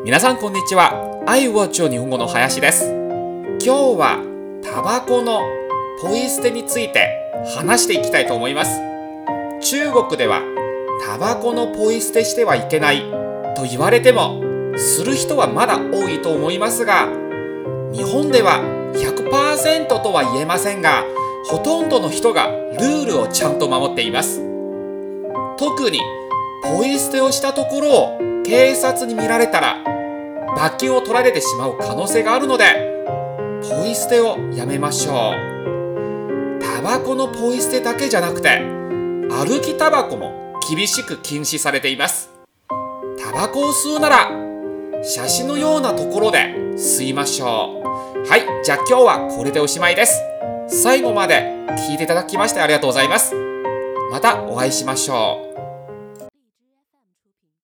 皆さんこんにちは。愛を日本語の林です。今日はタバコのポイ捨てについて話していきたいと思います。中国ではタバコのポイ捨てしてはいけないと言われてもする人はまだ多いと思いますが日本では100%とは言えませんがほとんどの人がルールをちゃんと守っています特にポイ捨てをしたところを警察に見られたら罰金を取られてしまう可能性があるのでポイ捨てをやめましょう。タバコのポイ捨てだけじゃなくて歩きタバコも厳しく禁止されています。タバコを吸うなら写真のようなところで吸いましょう。はいじゃあ今日はこれでおしまいです。最後まで聞いていただきましてありがとうございます。またお会いしましょう。